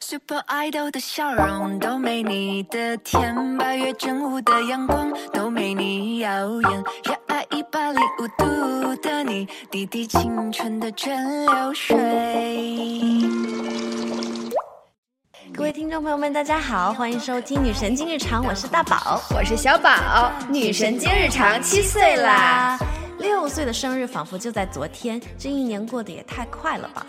Super Idol 的笑容都没你的甜，八月正午的阳光都没你耀眼。热爱一百零五度的你，滴滴青春的蒸馏水。各位听众朋友们，大家好，欢迎收听《女神今日常》，我是大宝，我是小宝。女神今日常七岁啦，六岁的生日仿佛就在昨天，这一年过得也太快了吧？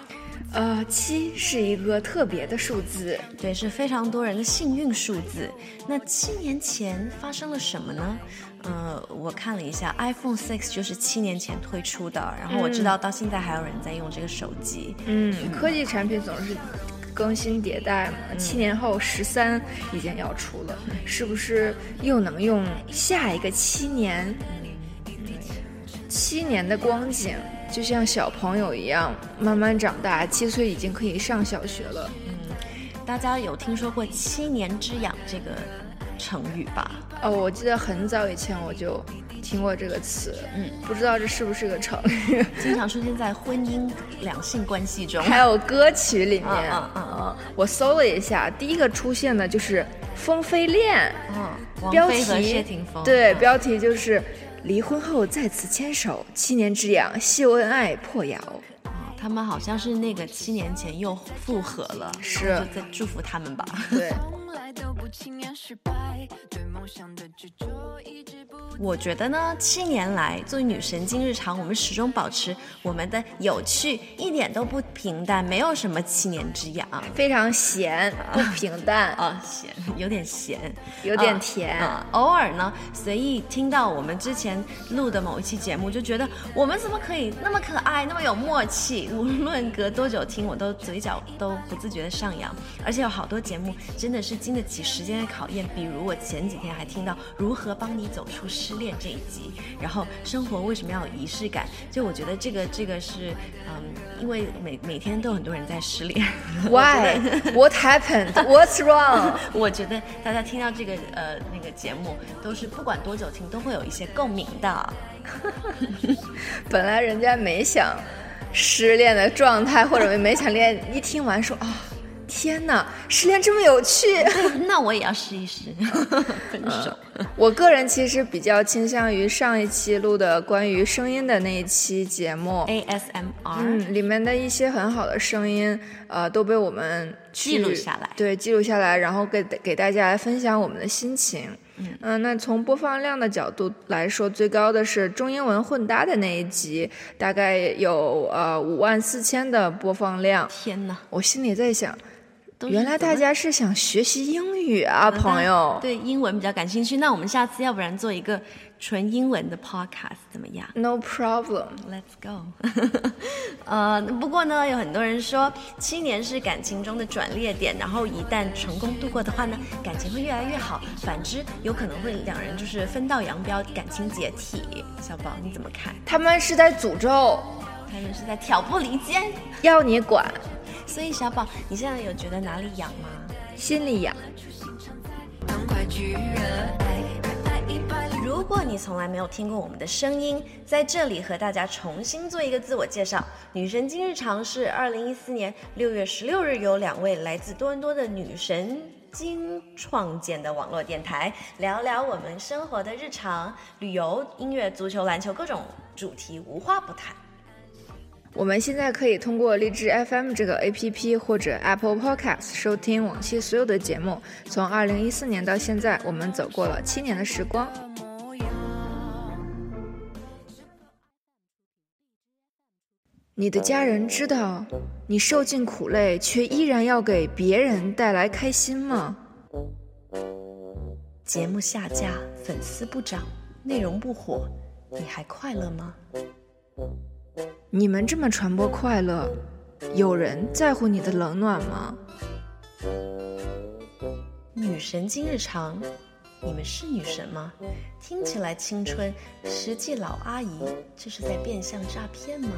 呃，七是一个特别的数字，对，是非常多人的幸运数字。那七年前发生了什么呢？呃，我看了一下，iPhone Six 就是七年前推出的，然后我知道到现在还有人在用这个手机。嗯，科技产品总是。更新迭代嘛，七年后十三已经要出了，是不是又能用下一个七年？七年的光景就像小朋友一样慢慢长大，七岁已经可以上小学了。嗯，大家有听说过“七年之痒”这个成语吧？哦，我记得很早以前我就。听过这个词，嗯，不知道这是不是个成语，经常出现在婚姻两性关系中，还有歌曲里面。嗯嗯嗯，我搜了一下，第一个出现的就是《风飞恋》，嗯，标题和谢霆锋，对，标题就是离婚后再次牵手，七年之痒，秀恩爱破谣。他们好像是那个七年前又复合了，是，就在祝福他们吧。对。我觉得呢，七年来作为女神经日常，我们始终保持我们的有趣，一点都不平淡，没有什么七年之痒，非常咸，不平淡啊，咸，有点咸，有点甜。偶尔呢，随意听到我们之前录的某一期节目，就觉得我们怎么可以那么可爱，那么有默契？无论隔多久听，我都嘴角都不自觉的上扬。而且有好多节目真的是经得起时间的考验，比如我前几天还听到如何帮你走出失恋这一集，然后生活为什么要有仪式感？就我觉得这个这个是，嗯，因为每每天都很多人在失恋。Why? What happened? What's wrong? 我觉得大家听到这个呃那个节目，都是不管多久听都会有一些共鸣的。本来人家没想失恋的状态，或者没想恋，一听完说啊。天哪，失恋这么有趣，那我也要试一试 分手。我个人其实比较倾向于上一期录的关于声音的那一期节目 ASMR，嗯，里面的一些很好的声音，呃，都被我们记录下来，对，记录下来，然后给给大家来分享我们的心情。嗯，那从播放量的角度来说，最高的是中英文混搭的那一集，大概有呃五万四千的播放量。天哪，我心里在想。原来大家是想学习英语啊，朋友。对英文比较感兴趣，那我们下次要不然做一个纯英文的 podcast 怎么样？No problem, let's go。呃，不过呢，有很多人说七年是感情中的转捩点，然后一旦成功度过的话呢，感情会越来越好；反之，有可能会两人就是分道扬镳，感情解体。小宝你怎么看？他们是在诅咒，他们是在挑拨离间，要你管。所以小宝，你现在有觉得哪里痒吗？心里痒。如果你从来没有听过我们的声音，在这里和大家重新做一个自我介绍。女神经日常是二零一四年六月十六日由两位来自多伦多的女神经创建的网络电台，聊聊我们生活的日常、旅游、音乐、足球、篮球各种主题，无话不谈。我们现在可以通过荔枝 FM 这个 APP 或者 Apple Podcast 收听往期所有的节目。从2014年到现在，我们走过了七年的时光。你的家人知道你受尽苦累，却依然要给别人带来开心吗？节目下架，粉丝不涨，内容不火，你还快乐吗？你们这么传播快乐，有人在乎你的冷暖吗？女神今日常，你们是女神吗？听起来青春，实际老阿姨，这是在变相诈骗吗？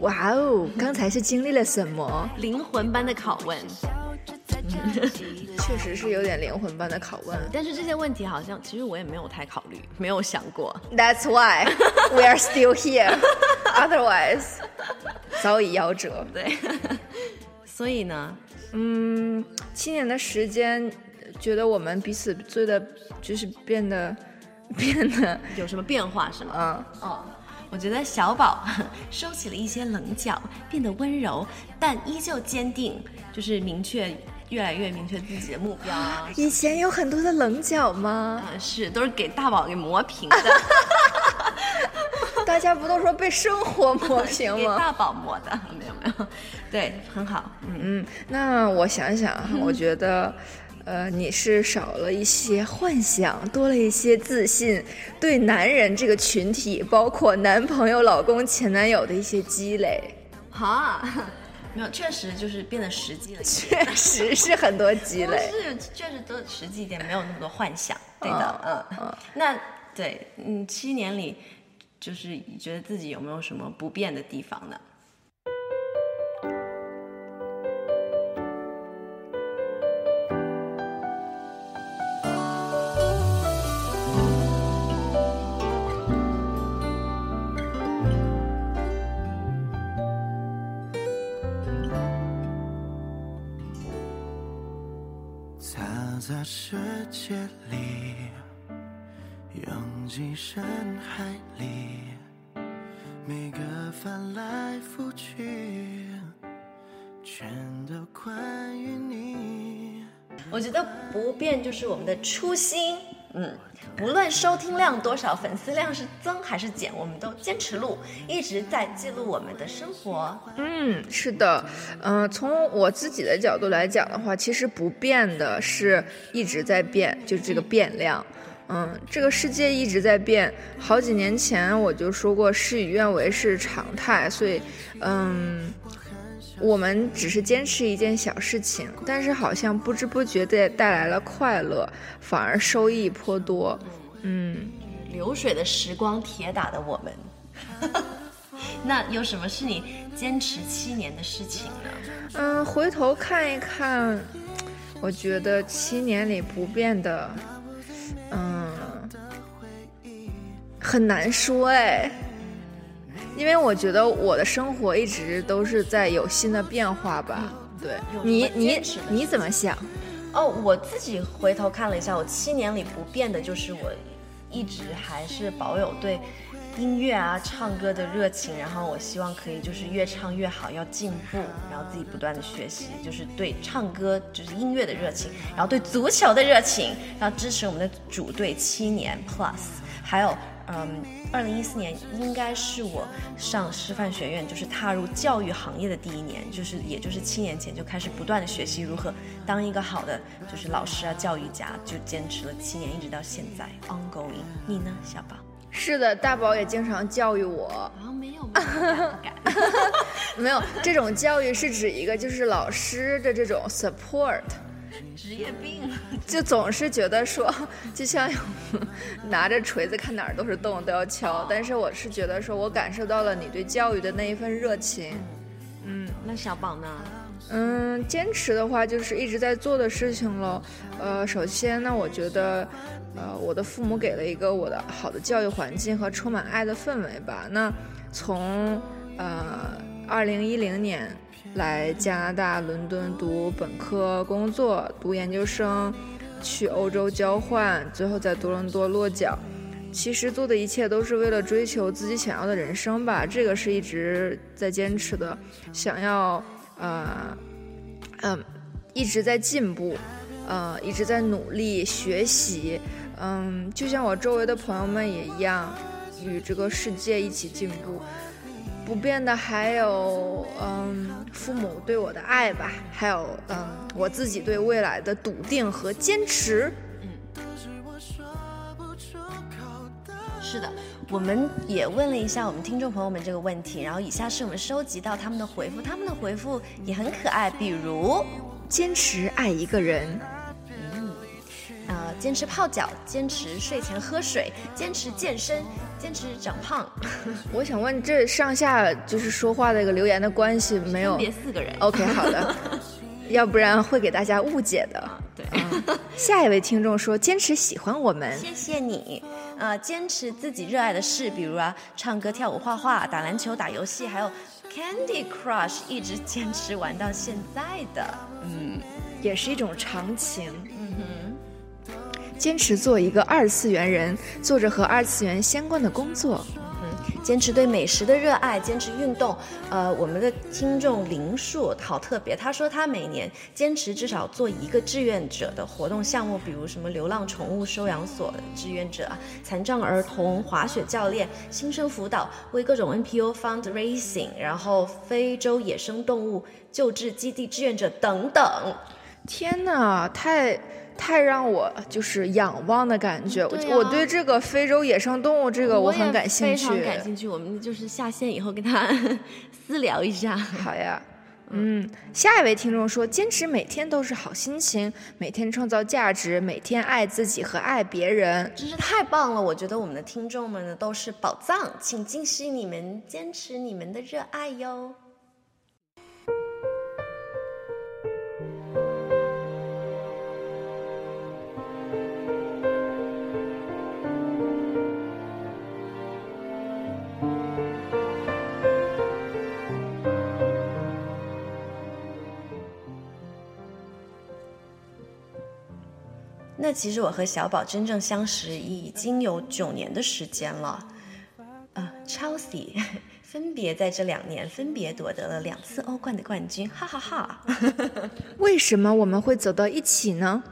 哇哦，刚才是经历了什么？灵魂般的拷问。确实是有点灵魂般的拷问。但是这些问题好像其实我也没有太考虑，没有想过。That's why we are still here. Otherwise，早已夭折。对，所以呢，嗯，七年的时间，觉得我们彼此追的，就是变得变得，有什么变化是吗？嗯，哦，我觉得小宝收起了一些棱角，变得温柔，但依旧坚定，就是明确，越来越明确自己的目标啊。以前有很多的棱角吗？啊，是，都是给大宝给磨平的，大家不都说被生活磨平吗？给大宝磨的，没有没有，对，很好，嗯，嗯，那我想想啊，我觉得，呃，你是少了一些幻想，多了一些自信，对男人这个群体，包括男朋友、老公、前男友的一些积累，好啊，没有，确实就是变得实际了确实是很多积，累。是确实都实际一点，没有那么多幻想，对的，嗯，那对，嗯，七年里，就是觉得自己有没有什么不变的地方呢？世界里，拥挤深海里，每个翻来覆去，全都关于你。我觉得不变就是我们的初心。嗯，无论收听量多少，粉丝量是增还是减，我们都坚持录，一直在记录我们的生活。嗯，是的，嗯、从我自己的角度来讲的话，其实不变的是一直在变，就是这个变量。嗯，这个世界一直在变。好几年前我就说过，事与愿违是常态，所以，嗯，我们只是坚持一件小事情，但是好像不知不觉地带来了快乐，反而收益颇多。嗯，流水的时光，铁打的我们。那有什么是你坚持七年的事情呢？嗯，回头看一看，我觉得七年里不变的，嗯，很难说哎，因为我觉得我的生活一直都是在有新的变化吧。对你，你你怎么想？哦，我自己回头看了一下，我七年里不变的就是我一直还是保有对音乐啊、唱歌的热情，然后我希望可以就是越唱越好，要进步，然后自己不断的学习，就是对唱歌就是音乐的热情，然后对足球的热情，然后支持我们的主队七年 plus，还有嗯，二零一四年应该是我上师范学院，就是踏入教育行业的第一年，就是也就是七年前就开始不断的学习如何当一个好的就是老师啊、教育家，就坚持了七年，一直到现在 ongoing。你呢，小宝？是的，大宝也经常教育我，啊，没有。没有这种教育是指一个就是老师的这种 support。职业病。就总是觉得说，就像有拿着锤子看哪儿都是洞都要敲，但是我是觉得说我感受到了你对教育的那一份热情。嗯那小宝呢？嗯，坚持的话就是一直在做的事情喽。呃，首先呢，我觉得，呃，我的父母给了一个我的好的教育环境和充满爱的氛围吧。那从呃二零一零年来加拿大伦敦读本科、工作、读研究生，去欧洲交换，最后在多伦多落脚。其实做的一切都是为了追求自己想要的人生吧，这个是一直在坚持的，想要呃嗯一直在进步，呃一直在努力学习，嗯，就像我周围的朋友们也一样，与这个世界一起进步。不变的还有嗯父母对我的爱吧，还有嗯我自己对未来的笃定和坚持。是的，我们也问了一下我们听众朋友们这个问题，然后以下是我们收集到他们的回复，他们的回复也很可爱，比如，坚持爱一个人，呃，坚持泡脚，坚持睡前喝水，坚持健身，坚持长胖，我想问这上下就是说话的一个留言的关系没有分别四个人。？OK，好的。要不然会给大家误解的。对，下一位听众说：“坚持喜欢我们。”谢谢你。呃，坚持自己热爱的事，比如啊，唱歌、跳舞、画画、打篮球、打游戏，还有 Candy Crush，一直坚持玩到现在的。嗯，也是一种长情。坚持做一个二次元人，做着和二次元相关的工作。坚持对美食的热爱，坚持运动。呃，我们的听众林树好特别，他说他每年坚持至少做一个志愿者的活动项目，比如什么流浪宠物收养所志愿者、残障儿童滑雪教练、新生辅导、为各种 NPO fundraising，然后非洲野生动物救治基地志愿者等等。天哪，太！太让我就是仰望的感觉，我我对这个非洲野生动物这个我很感兴趣，非常感兴趣。我们就是下线以后跟他 私聊一下。好呀，嗯，下一位听众说，坚持每天都是好心情，每天创造价值，每天爱自己和爱别人，真是太棒了。我觉得我们的听众们呢都是宝藏，请继续你们坚持你们的热爱哟。那其实我和小宝真正相识已经有九年的时间了，呃，Chelsea 分别在这两年分别夺得了两次欧冠的冠军，哈哈哈。为什么我们会走到一起呢？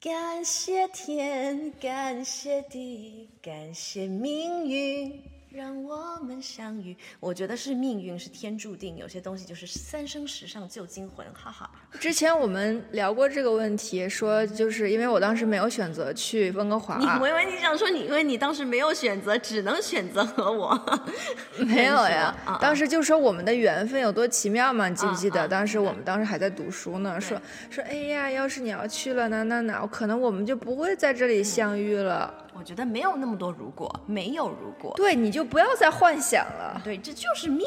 感谢天，感谢地，感谢命运。让我们相遇，我觉得是命运，是天注定。有些东西就是三生石上旧金魂，哈哈。之前我们聊过这个问题，说就是因为我当时没有选择去温哥华。你我以为你想说你，因为你当时没有选择，只能选择和我。没有呀，当时就说我们的缘分有多奇妙嘛，你记不记得？当时我们当时还在读书呢，说说哎呀，要是你要去了，那那那，可能我们就不会在这里相遇了。我觉得没有那么多如果，没有如果。对，你就不要再幻想了。对，这就是命。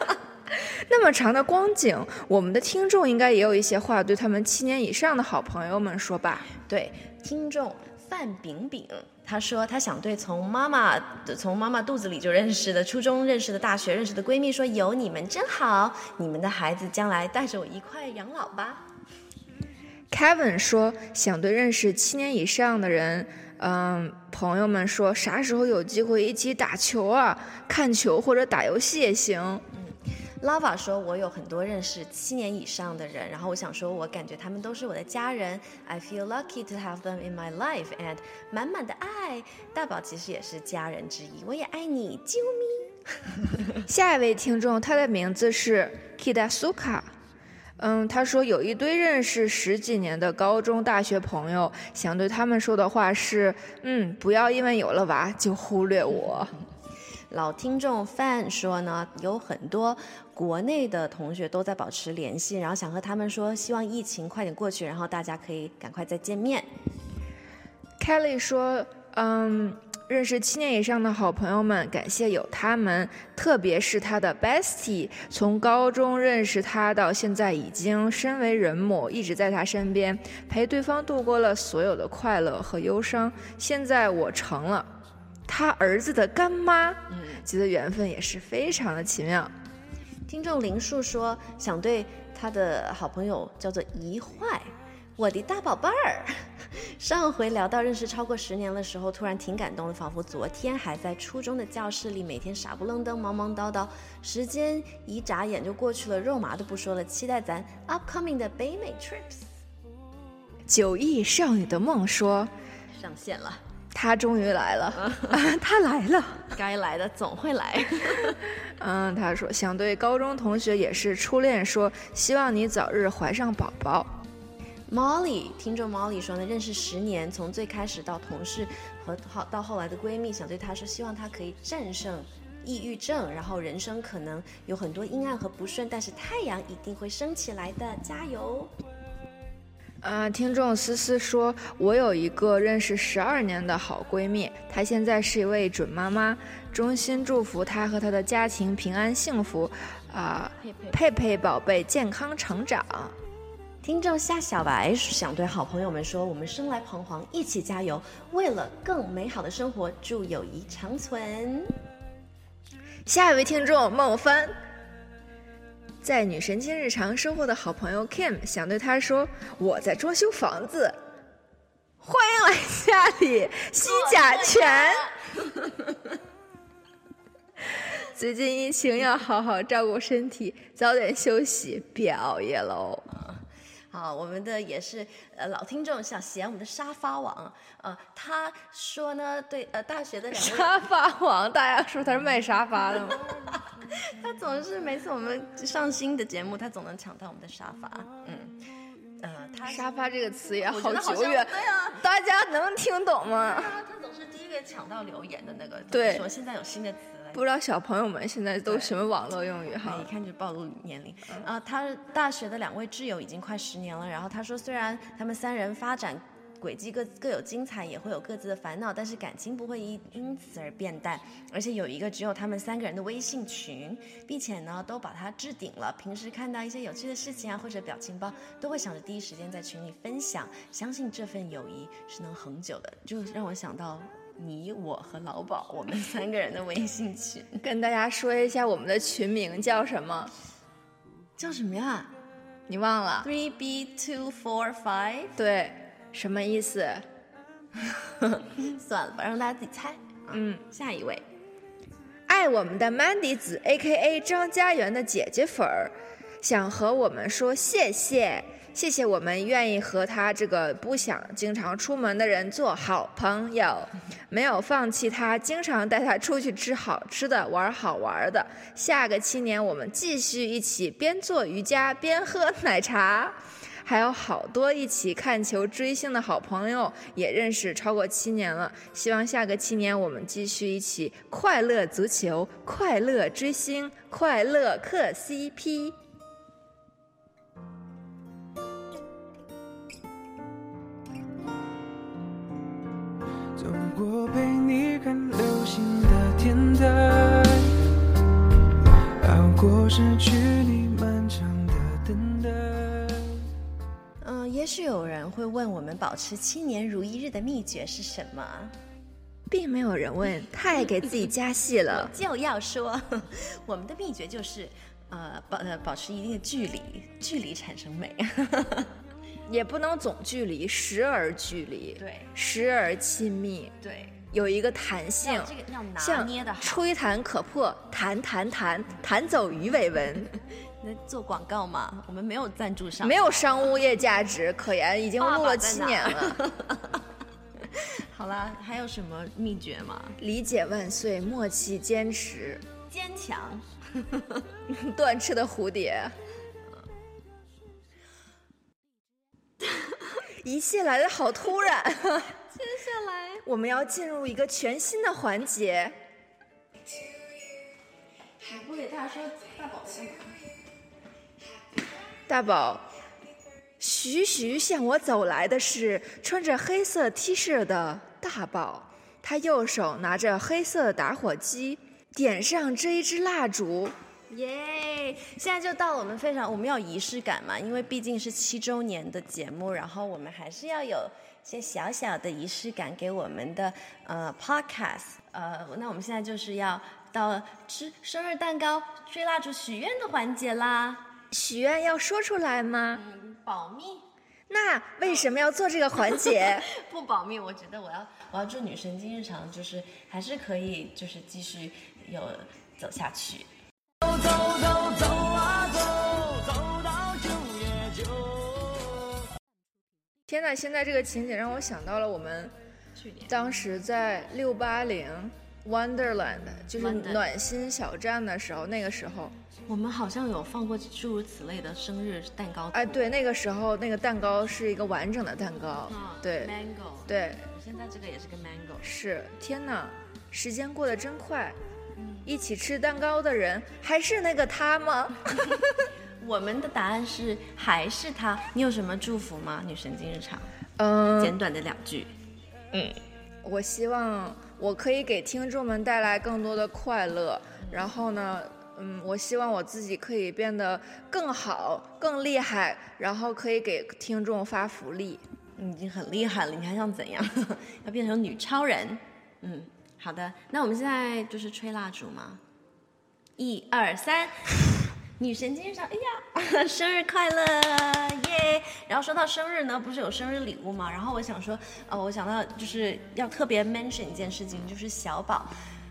那么长的光景，我们的听众应该也有一些话对他们七年以上的好朋友们说吧？对，听众范饼饼，他说他想对从妈妈从妈妈肚子里就认识的、初中认识的、大学认识的闺蜜说：有你们真好，你们的孩子将来带着我一块养老吧。Kevin 说想对认识七年以上的人。嗯，朋友们说啥时候有机会一起打球啊？看球或者打游戏也行。嗯，Lava 说，我有很多认识七年以上的人，然后我想说，我感觉他们都是我的家人。I feel lucky to have them in my life and 满满的爱。大宝其实也是家人之一，我也爱你，啾咪。下一位听众，他的名字是 Kidasuka。嗯，他说有一堆认识十几年的高中、大学朋友，想对他们说的话是：嗯，不要因为有了娃就忽略我。老听众范说呢，有很多国内的同学都在保持联系，然后想和他们说，希望疫情快点过去，然后大家可以赶快再见面。Kelly 说，嗯。认识七年以上的好朋友们，感谢有他们，特别是他的 bestie，从高中认识他到现在已经身为人母，一直在他身边，陪对方度过了所有的快乐和忧伤。现在我成了他儿子的干妈，嗯，觉得缘分也是非常的奇妙。听众林树说，想对他的好朋友叫做怡坏。我的大宝贝儿，上回聊到认识超过十年的时候，突然挺感动的，仿佛昨天还在初中的教室里，每天傻不愣登、忙忙叨叨，时间一眨眼就过去了，肉麻都不说了，期待咱 upcoming 的北美 trips。九亿少女的梦说上线了，他终于来了，他来了，该来的总会来。嗯，他说想对高中同学也是初恋说，希望你早日怀上宝宝。Molly，听众 Molly 说呢，认识十年，从最开始到同事和好到后来的闺蜜，想对她说，希望她可以战胜抑郁症，然后人生可能有很多阴暗和不顺，但是太阳一定会升起来的，加油。啊，听众思思说，我有一个认识十二年的好闺蜜，她现在是一位准妈妈，衷心祝福她和她的家庭平安幸福，啊，佩佩宝贝健康成长。听众夏小白想对好朋友们说：“我们生来彷徨，一起加油，为了更美好的生活，祝友谊长存。”下一位听众孟帆，在女神经日常生活的好朋友 Kim 想对他说：“我在装修房子，欢迎来家里吸甲醛。最近疫情要好好照顾身体，早点休息，别熬夜喽。”好，我们的也是呃老听众想嫌我们的沙发王，呃，他说呢，对呃大学的两位沙发王，大家说他是卖沙发的吗？他总是每次我们上新的节目，他总能抢到我们的沙发，嗯，呃，他沙发这个词也好久远，对啊，大家能听懂吗？啊，他总是第一个抢到留言的那个，对说现在有新的词了。不知道小朋友们现在都什么网络用语哎哈一？看就暴露年龄。啊，他大学的两位挚友已经快十年了，然后他说，虽然他们三人发展轨迹各各有精彩，也会有各自的烦恼，但是感情不会因因此而变淡。而且有一个只有他们三个人的微信群，并且呢都把它置顶了。平时看到一些有趣的事情啊，或者表情包，都会想着第一时间在群里分享。相信这份友谊是能恒久的，就让我想到。你我和老鸨，我们三个人的微信群跟大家说一下我们的群名叫什么？叫什么呀？你忘了？Three B two four five，对，什么意思？算了吧，让大家自己猜。嗯，下一位，爱我们的 Mandy 子 A.K.A 张家园的姐姐粉儿，想和我们说谢谢，谢谢我们愿意和他这个不想经常出门的人做好朋友，没有放弃他，经常带他出去吃好吃的，玩好玩的。下个七年我们继续一起边做瑜伽边喝奶茶。还有好多一起看球追星的好朋友，也认识超过七年了。希望下个七年我们继续一起快乐足球、快乐追星、快乐磕 CP。走过陪你看流星的天台，熬过失去你漫长的等待。嗯、也许有人会问我们保持七年如一日的秘诀是什么？并没有人问，太给自己加戏了。就要说，我们的秘诀就是，呃，保呃保持一定的距离，距离产生美。也不能总距离，时而距离，对时而亲密，对，有一个弹性要，这个要拿像捏的好。吹弹可破，弹弹弹，弹走鱼尾纹，那做广告嘛，我们没有赞助商，没有商务业价值可言，已经录了七年了。好了，还有什么秘诀吗？理解万岁，默契坚持，坚强。断翅的蝴蝶。一切来的好突然，接下来，我们要进入一个全新的环节。还不给大家说大宝贝。大宝，徐徐向我走来的是穿着黑色 T 恤的大宝，他右手拿着黑色的打火机，点上这一支蜡烛。耶现在就到了我们非常我们要有仪式感嘛，因为毕竟是七周年的节目，然后我们还是要有一些小小的仪式感给我们的呃 podcast。呃，那我们现在就是要到吃生日蛋糕、吹蜡烛、许愿的环节啦。许愿要说出来吗？嗯，保密那为什么要做这个环节？不保密？我觉得我要我要祝女神经日常就是还是可以就是继续有走下去。走走走走啊走，走到九月九。天呐，现在这个情景让我想到了我们当时在六八零 Wonderland，就是暖心小站的时候，那个时候，我们好像有放过诸如此类的生日蛋糕。哎，对，那个时候那个蛋糕是一个完整的蛋糕，对，mango，对，现在这个也是个 mango。是，天呐，时间过得真快。一起吃蛋糕的人还是那个他吗？我们的答案是还是他。你有什么祝福吗？女神经日常，嗯，简短的两句。嗯我希望我可以给听众们带来更多的快乐，然后呢，嗯，我希望我自己可以变得更好、更厉害，然后可以给听众发福利。你已经很厉害了，你还想怎样？要变成女超人？嗯，好的。那我们现在就是吹蜡烛嘛？一二三，女神经上，哎呀，生日快乐，耶！然后说到生日呢，不是有生日礼物吗？然后我想说，呃，我想到就是要特别 mention 一件事情，就是小宝。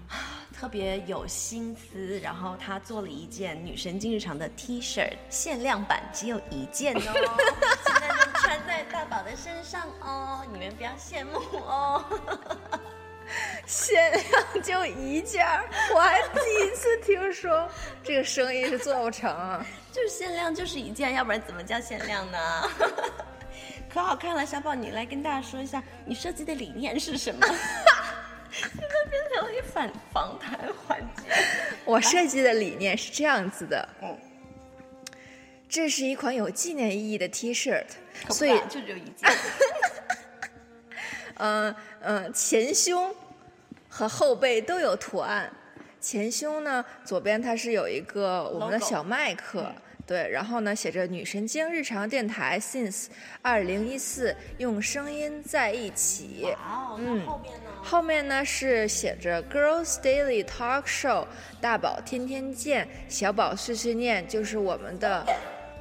特别有心思，然后他做了一件女神经日常的 T 恤，限量版只有一件哦，现在就穿在大宝的身上哦，你们不要羡慕哦。限量就一件儿，我还第一次听说这个生意是做不成啊！就是限量就是一件，要不然怎么叫限量呢？可好看了，小宝，你来跟大家说一下，你设计的理念是什么？现在变成了一反访谈环节。我设计的理念是这样子的，嗯，这是一款有纪念意义的 T 恤，所以就只有一件。嗯 嗯，前胸和后背都有图案。前胸呢，左边它是有一个我们的小麦克，对，然后呢写着“女神经日常电台 since 二零一四，用声音在一起”。哇哦，那后面呢？后面呢是写着 “Girls Daily Talk Show”，大宝天天见，小宝碎碎念，就是我们的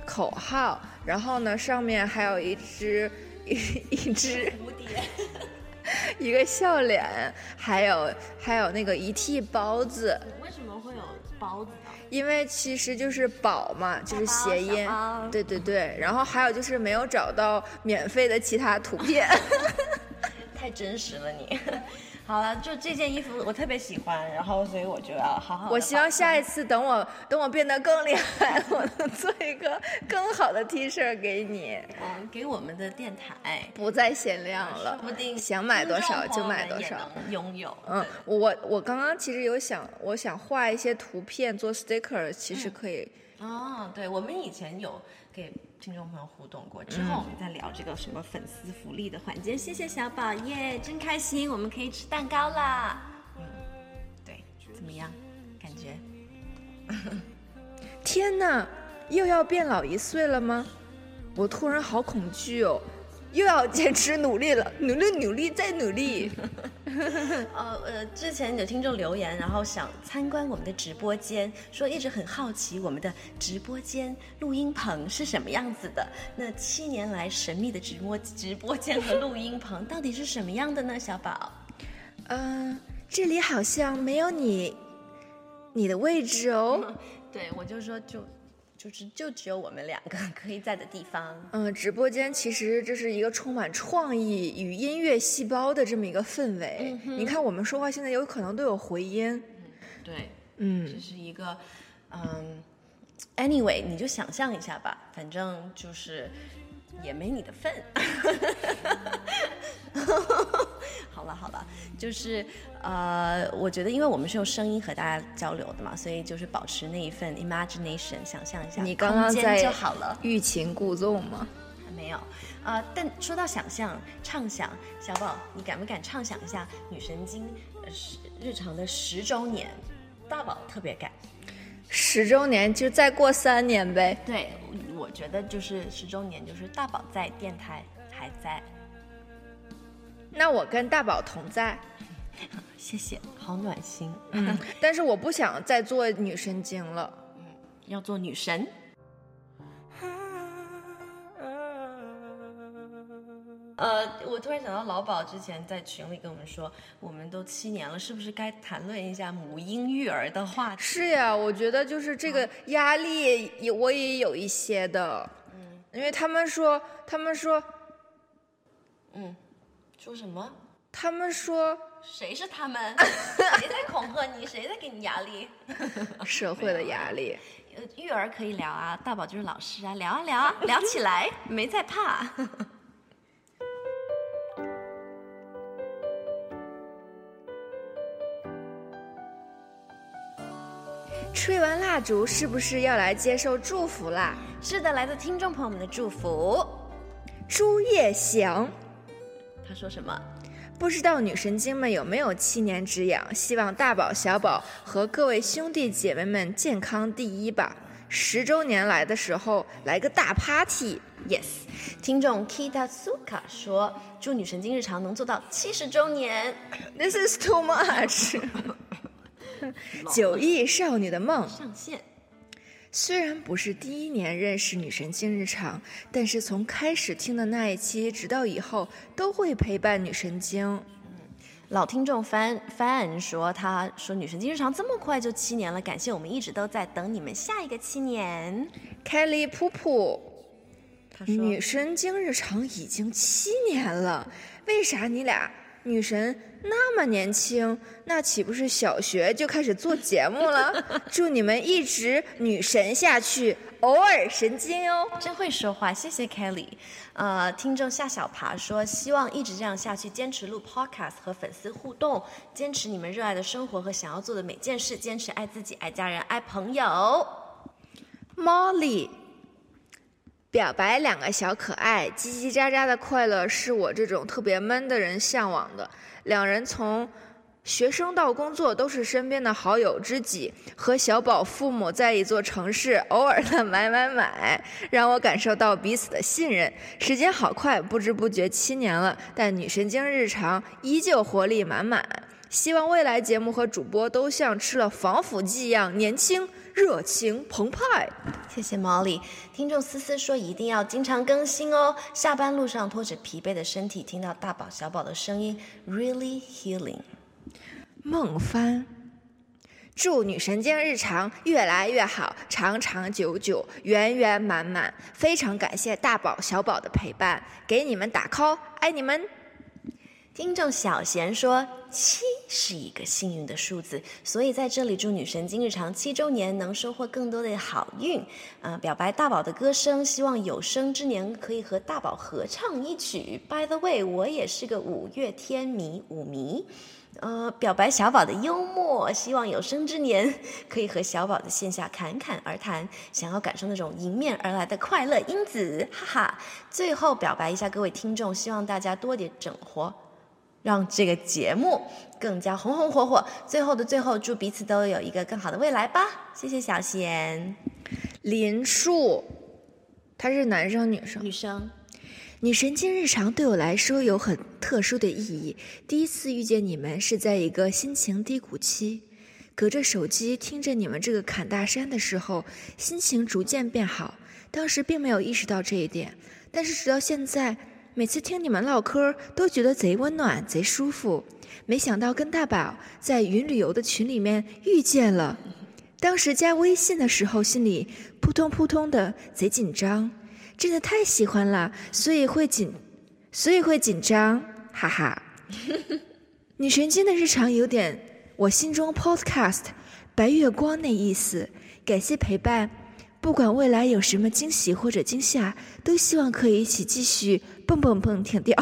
口号。然后呢，上面还有一只一 一只蝴蝶。一个笑脸，还有还有那个一屉包子，为什么会有包子呢？因为其实就是宝嘛，就是谐音，对对对。然后还有就是没有找到免费的其他图片。太真实了你。好了，就这件衣服我特别喜欢，然后所以我就要好好。我希望下一次等我等我变得更厉害，我能做一个更好的 T 恤给你，嗯给我们的电台，不再限量了说不定想买多少就买多少。拥有。嗯，我我刚刚其实有想，我想画一些图片做 sticker，其实可以。哦，对，我们以前有给听众朋友互动过，之后我们再聊这个什么粉丝福利的环节。谢谢小宝耶，真开心，我们可以吃蛋糕啦。嗯，对，怎么样？感觉？天哪，又要变老一岁了吗？我突然好恐惧哦，又要坚持努力了，努力努力再努力。呃呃，之前有听众留言，然后想参观我们的直播间，说一直很好奇我们的直播间录音棚是什么样子的。那七年来神秘的直播直播间和录音棚到底是什么样的呢？小宝，嗯、这里好像没有你你的位置哦。对我就说就就是就只有我们两个 可以在的地方。嗯、直播间其实这是一个充满创意与音乐细胞的这么一个氛围。你看我们说话现在有可能都有回音。对，嗯这是一个，嗯，anyway，你就想象一下吧，反正就是也没你的份。好了好了，就是呃，我觉得因为我们是用声音和大家交流的嘛，所以就是保持那一份 imagination，想象一下，你刚刚在就好了。欲擒故纵吗？还没有，呃，但说到想象、畅想，小宝，你敢不敢畅想一下女神经呃十日常的十周年？大宝特别敢。十周年就再过三年呗。对，我觉得就是十周年，就是大宝在，电台还在。那我跟大宝同在。谢谢，好暖心。嗯，但是我不想再做女神经了。要做女神，呃，我突然想到老宝之前在群里跟我们说，我们都七年了，是不是该谈论一下母婴育儿的话题？是呀，我觉得就是这个压力也我也有一些的。嗯，因为他们说，他们说，嗯，说什么？他们说谁是他们？谁在恐吓你？谁在给你压力？社会的压力。呃，育儿可以聊啊，大宝就是老师啊，聊啊聊啊，聊起来，没在怕。吹完蜡烛是不是要来接受祝福啦？是的，来自听众朋友们的祝福。朱叶祥，他说什么？不知道女神经们有没有七年之痒？希望大宝、小宝和各位兄弟姐妹们健康第一吧。十周年来的时候来个大 party。Yes，听众 Kita Suka 说，祝女神经日常能做到七十周年。This is too much。九亿少女的梦，上线。虽然不是第一年认识女神经日常，但是从开始听的那一期，直到以后都会陪伴女神经。老听众帆帆说，他说女神经日常这么快就七年了，感谢我们一直都在等你们下一个七年。Kelly 噗噗，他说女神经日常已经七年了，为啥你俩女神那么年轻？那岂不是小学就开始做节目了？祝你们一直女神下去，偶尔神经哦。真会说话，谢谢 Kelly。呃，听众夏小爬说，希望一直这样下去，坚持录 Podcast 和粉丝互动，坚持你们热爱的生活和想要做的每件事，坚持爱自己、爱家人、爱朋友。Molly，表白两个小可爱，叽叽喳喳的快乐是我这种特别闷的人向往的。两人从学生到工作都是身边的好友知己，和小宝父母在一座城市，偶尔的买买买，让我感受到彼此的信任。时间好快，不知不觉七年了，但女神经日常依旧活力满满。希望未来节目和主播都像吃了防腐剂一样年轻、热情、澎湃。谢谢 Molly。听众思思说一定要经常更新哦。下班路上拖着疲惫的身体，听到大宝小宝的声音，really healing。梦帆，祝女神经日常越来越好，长长久久，圆圆满满。非常感谢大宝、小宝的陪伴，给你们打 call，爱你们。听众小贤说，七是一个幸运的数字，所以在这里祝女神经日常七周年能收获更多的好运。呃，表白大宝的歌声，希望有生之年可以和大宝合唱一曲。By the way，我也是个五月天迷，舞迷。呃，表白小宝的幽默，希望有生之年可以和小宝的线下侃侃而谈，想要感受那种迎面而来的快乐因子，哈哈。最后表白一下各位听众，希望大家多点整活。让这个节目更加红红火火。最后的最后，祝彼此都有一个更好的未来吧。谢谢小贤，林树，他是男生女生？女生。女神经日常对我来说有很特殊的意义。第一次遇见你们是在一个心情低谷期，隔着手机听着你们这个侃大山的时候，心情逐渐变好。当时并没有意识到这一点，但是直到现在。每次听你们唠嗑，都觉得贼温暖、贼舒服。没想到跟大宝在云旅游的群里面遇见了，当时加微信的时候，心里扑通扑通的，贼紧张，真的太喜欢了，所以会紧，所以会紧张，哈哈。女神经的日常有点我心中 Podcast 白月光那意思，感谢陪伴。不管未来有什么惊喜或者惊吓，都希望可以一起继续蹦蹦蹦跳跳，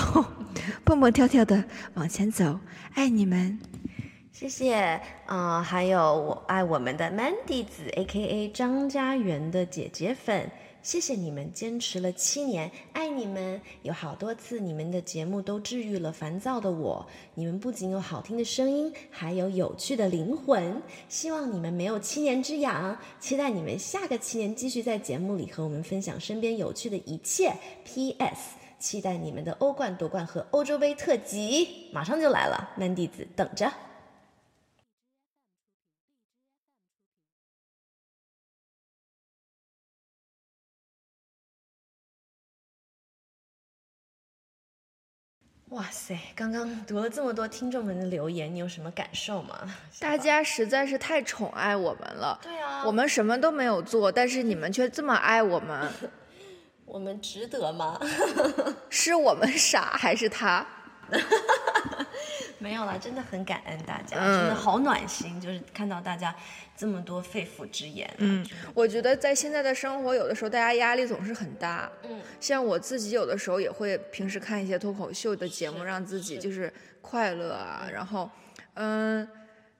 蹦蹦跳跳的往前走。爱你们，谢谢。呃，还有我爱我们的 Mandy 子 A.K.A 张家园的姐姐粉，谢谢你们坚持了七年，爱你们。有好多次你们的节目都治愈了烦躁的我，你们不仅有好听的声音，还有有趣的灵魂。希望你们没有七年之痒，期待你们下个七年继续在节目里和我们分享身边有趣的一切。P.S. 期待你们的欧冠夺冠和欧洲杯特辑，马上就来了，曼弟子等着。哇塞！刚刚读了这么多听众们的留言，你有什么感受吗？大家实在是太宠爱我们了。对啊，我们什么都没有做，但是你们却这么爱我们，我们值得吗？是我们傻还是他？没有了，真的很感恩大家，嗯真的好暖心，就是看到大家这么多肺腑之言。嗯，我觉得在现在的生活，有的时候大家压力总是很大。嗯，像我自己有的时候也会平时看一些脱口秀的节目，让自己就是快乐啊。然后，嗯，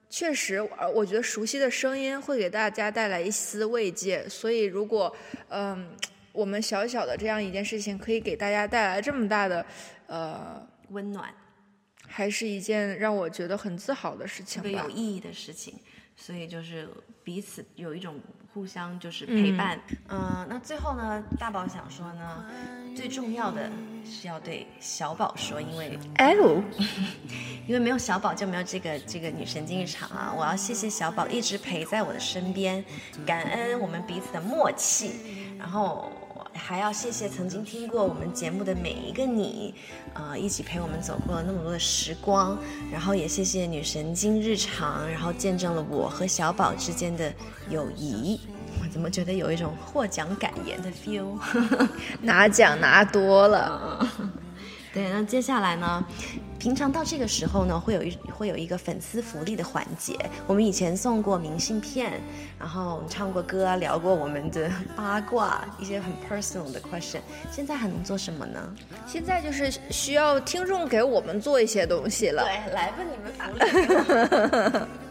确实，呃，我觉得熟悉的声音会给大家带来一丝慰藉。所以，如果嗯，我们小小的这样一件事情可以给大家带来这么大的呃温暖，还是一件让我觉得很自豪的事情吧特别有。意义的事情，所以就是彼此有一种互相就是陪伴。嗯、那最后呢，大宝想说呢，最重要的是要对小宝说，因为哎呦，因为没有小宝就没有这个这个女神经日常啊！我要谢谢小宝一直陪在我的身边，感恩我们彼此的默契，然后还要谢谢曾经听过我们节目的每一个你，呃，一起陪我们走过了那么多的时光，然后也谢谢女神经日常，然后见证了我和小宝之间的友谊。我怎么觉得有一种获奖感言的 feel？拿奖拿多了，对，那接下来呢？平常到这个时候呢，会有一会有一个粉丝福利的环节。我们以前送过明信片，然后唱过歌啊，聊过我们的八卦，一些很 personal 的 question。现在还能做什么呢？现在就是需要听众给我们做一些东西了。对，来吧，你们福利。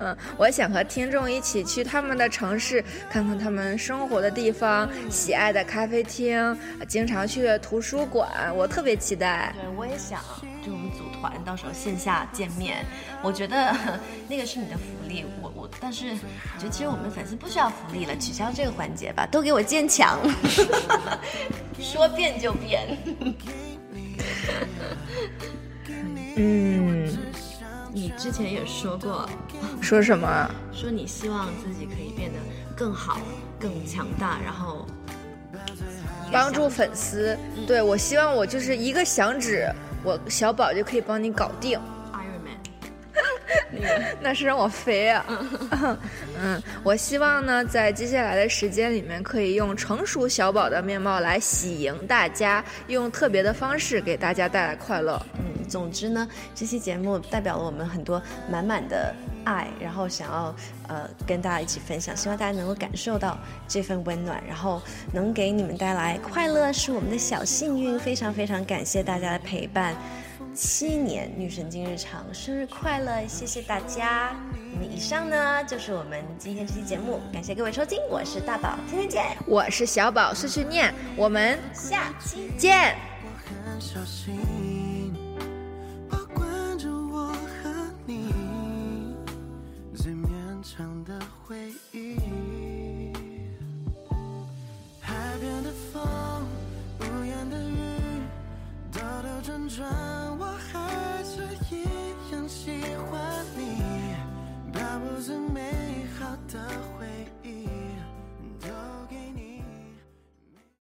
嗯，我想和听众一起去他们的城市，看看他们生活的地方、喜爱的咖啡厅、经常去的图书馆，我特别期待。对，我也想，就我们组团到时候线下见面，我觉得那个是你的福利。我我，但是我觉得其实我们粉丝不需要福利了，取消这个环节吧，都给我坚强，说变就变。嗯，你之前也说过，说什么？说你希望自己可以变得更好、更强大，然后帮助粉丝。对我希望我就是一个响指，我小宝就可以帮你搞定。Iron Man。那是让我飞啊！嗯，我希望呢，在接下来的时间里面，可以用成熟小宝的面貌来喜迎大家，用特别的方式给大家带来快乐。总之呢，这期节目代表了我们很多满满的爱，然后想要呃跟大家一起分享，希望大家能够感受到这份温暖，然后能给你们带来快乐，是我们的小幸运。非常非常感谢大家的陪伴，七年女神经日常，生日快乐！谢谢大家。那么以上呢就是我们今天这期节目，感谢各位收听，我是大宝，天天见，我是小宝碎碎念，我们下期见。我很小心。旋转，我还是一样喜欢你，把不最美好的回忆都给你。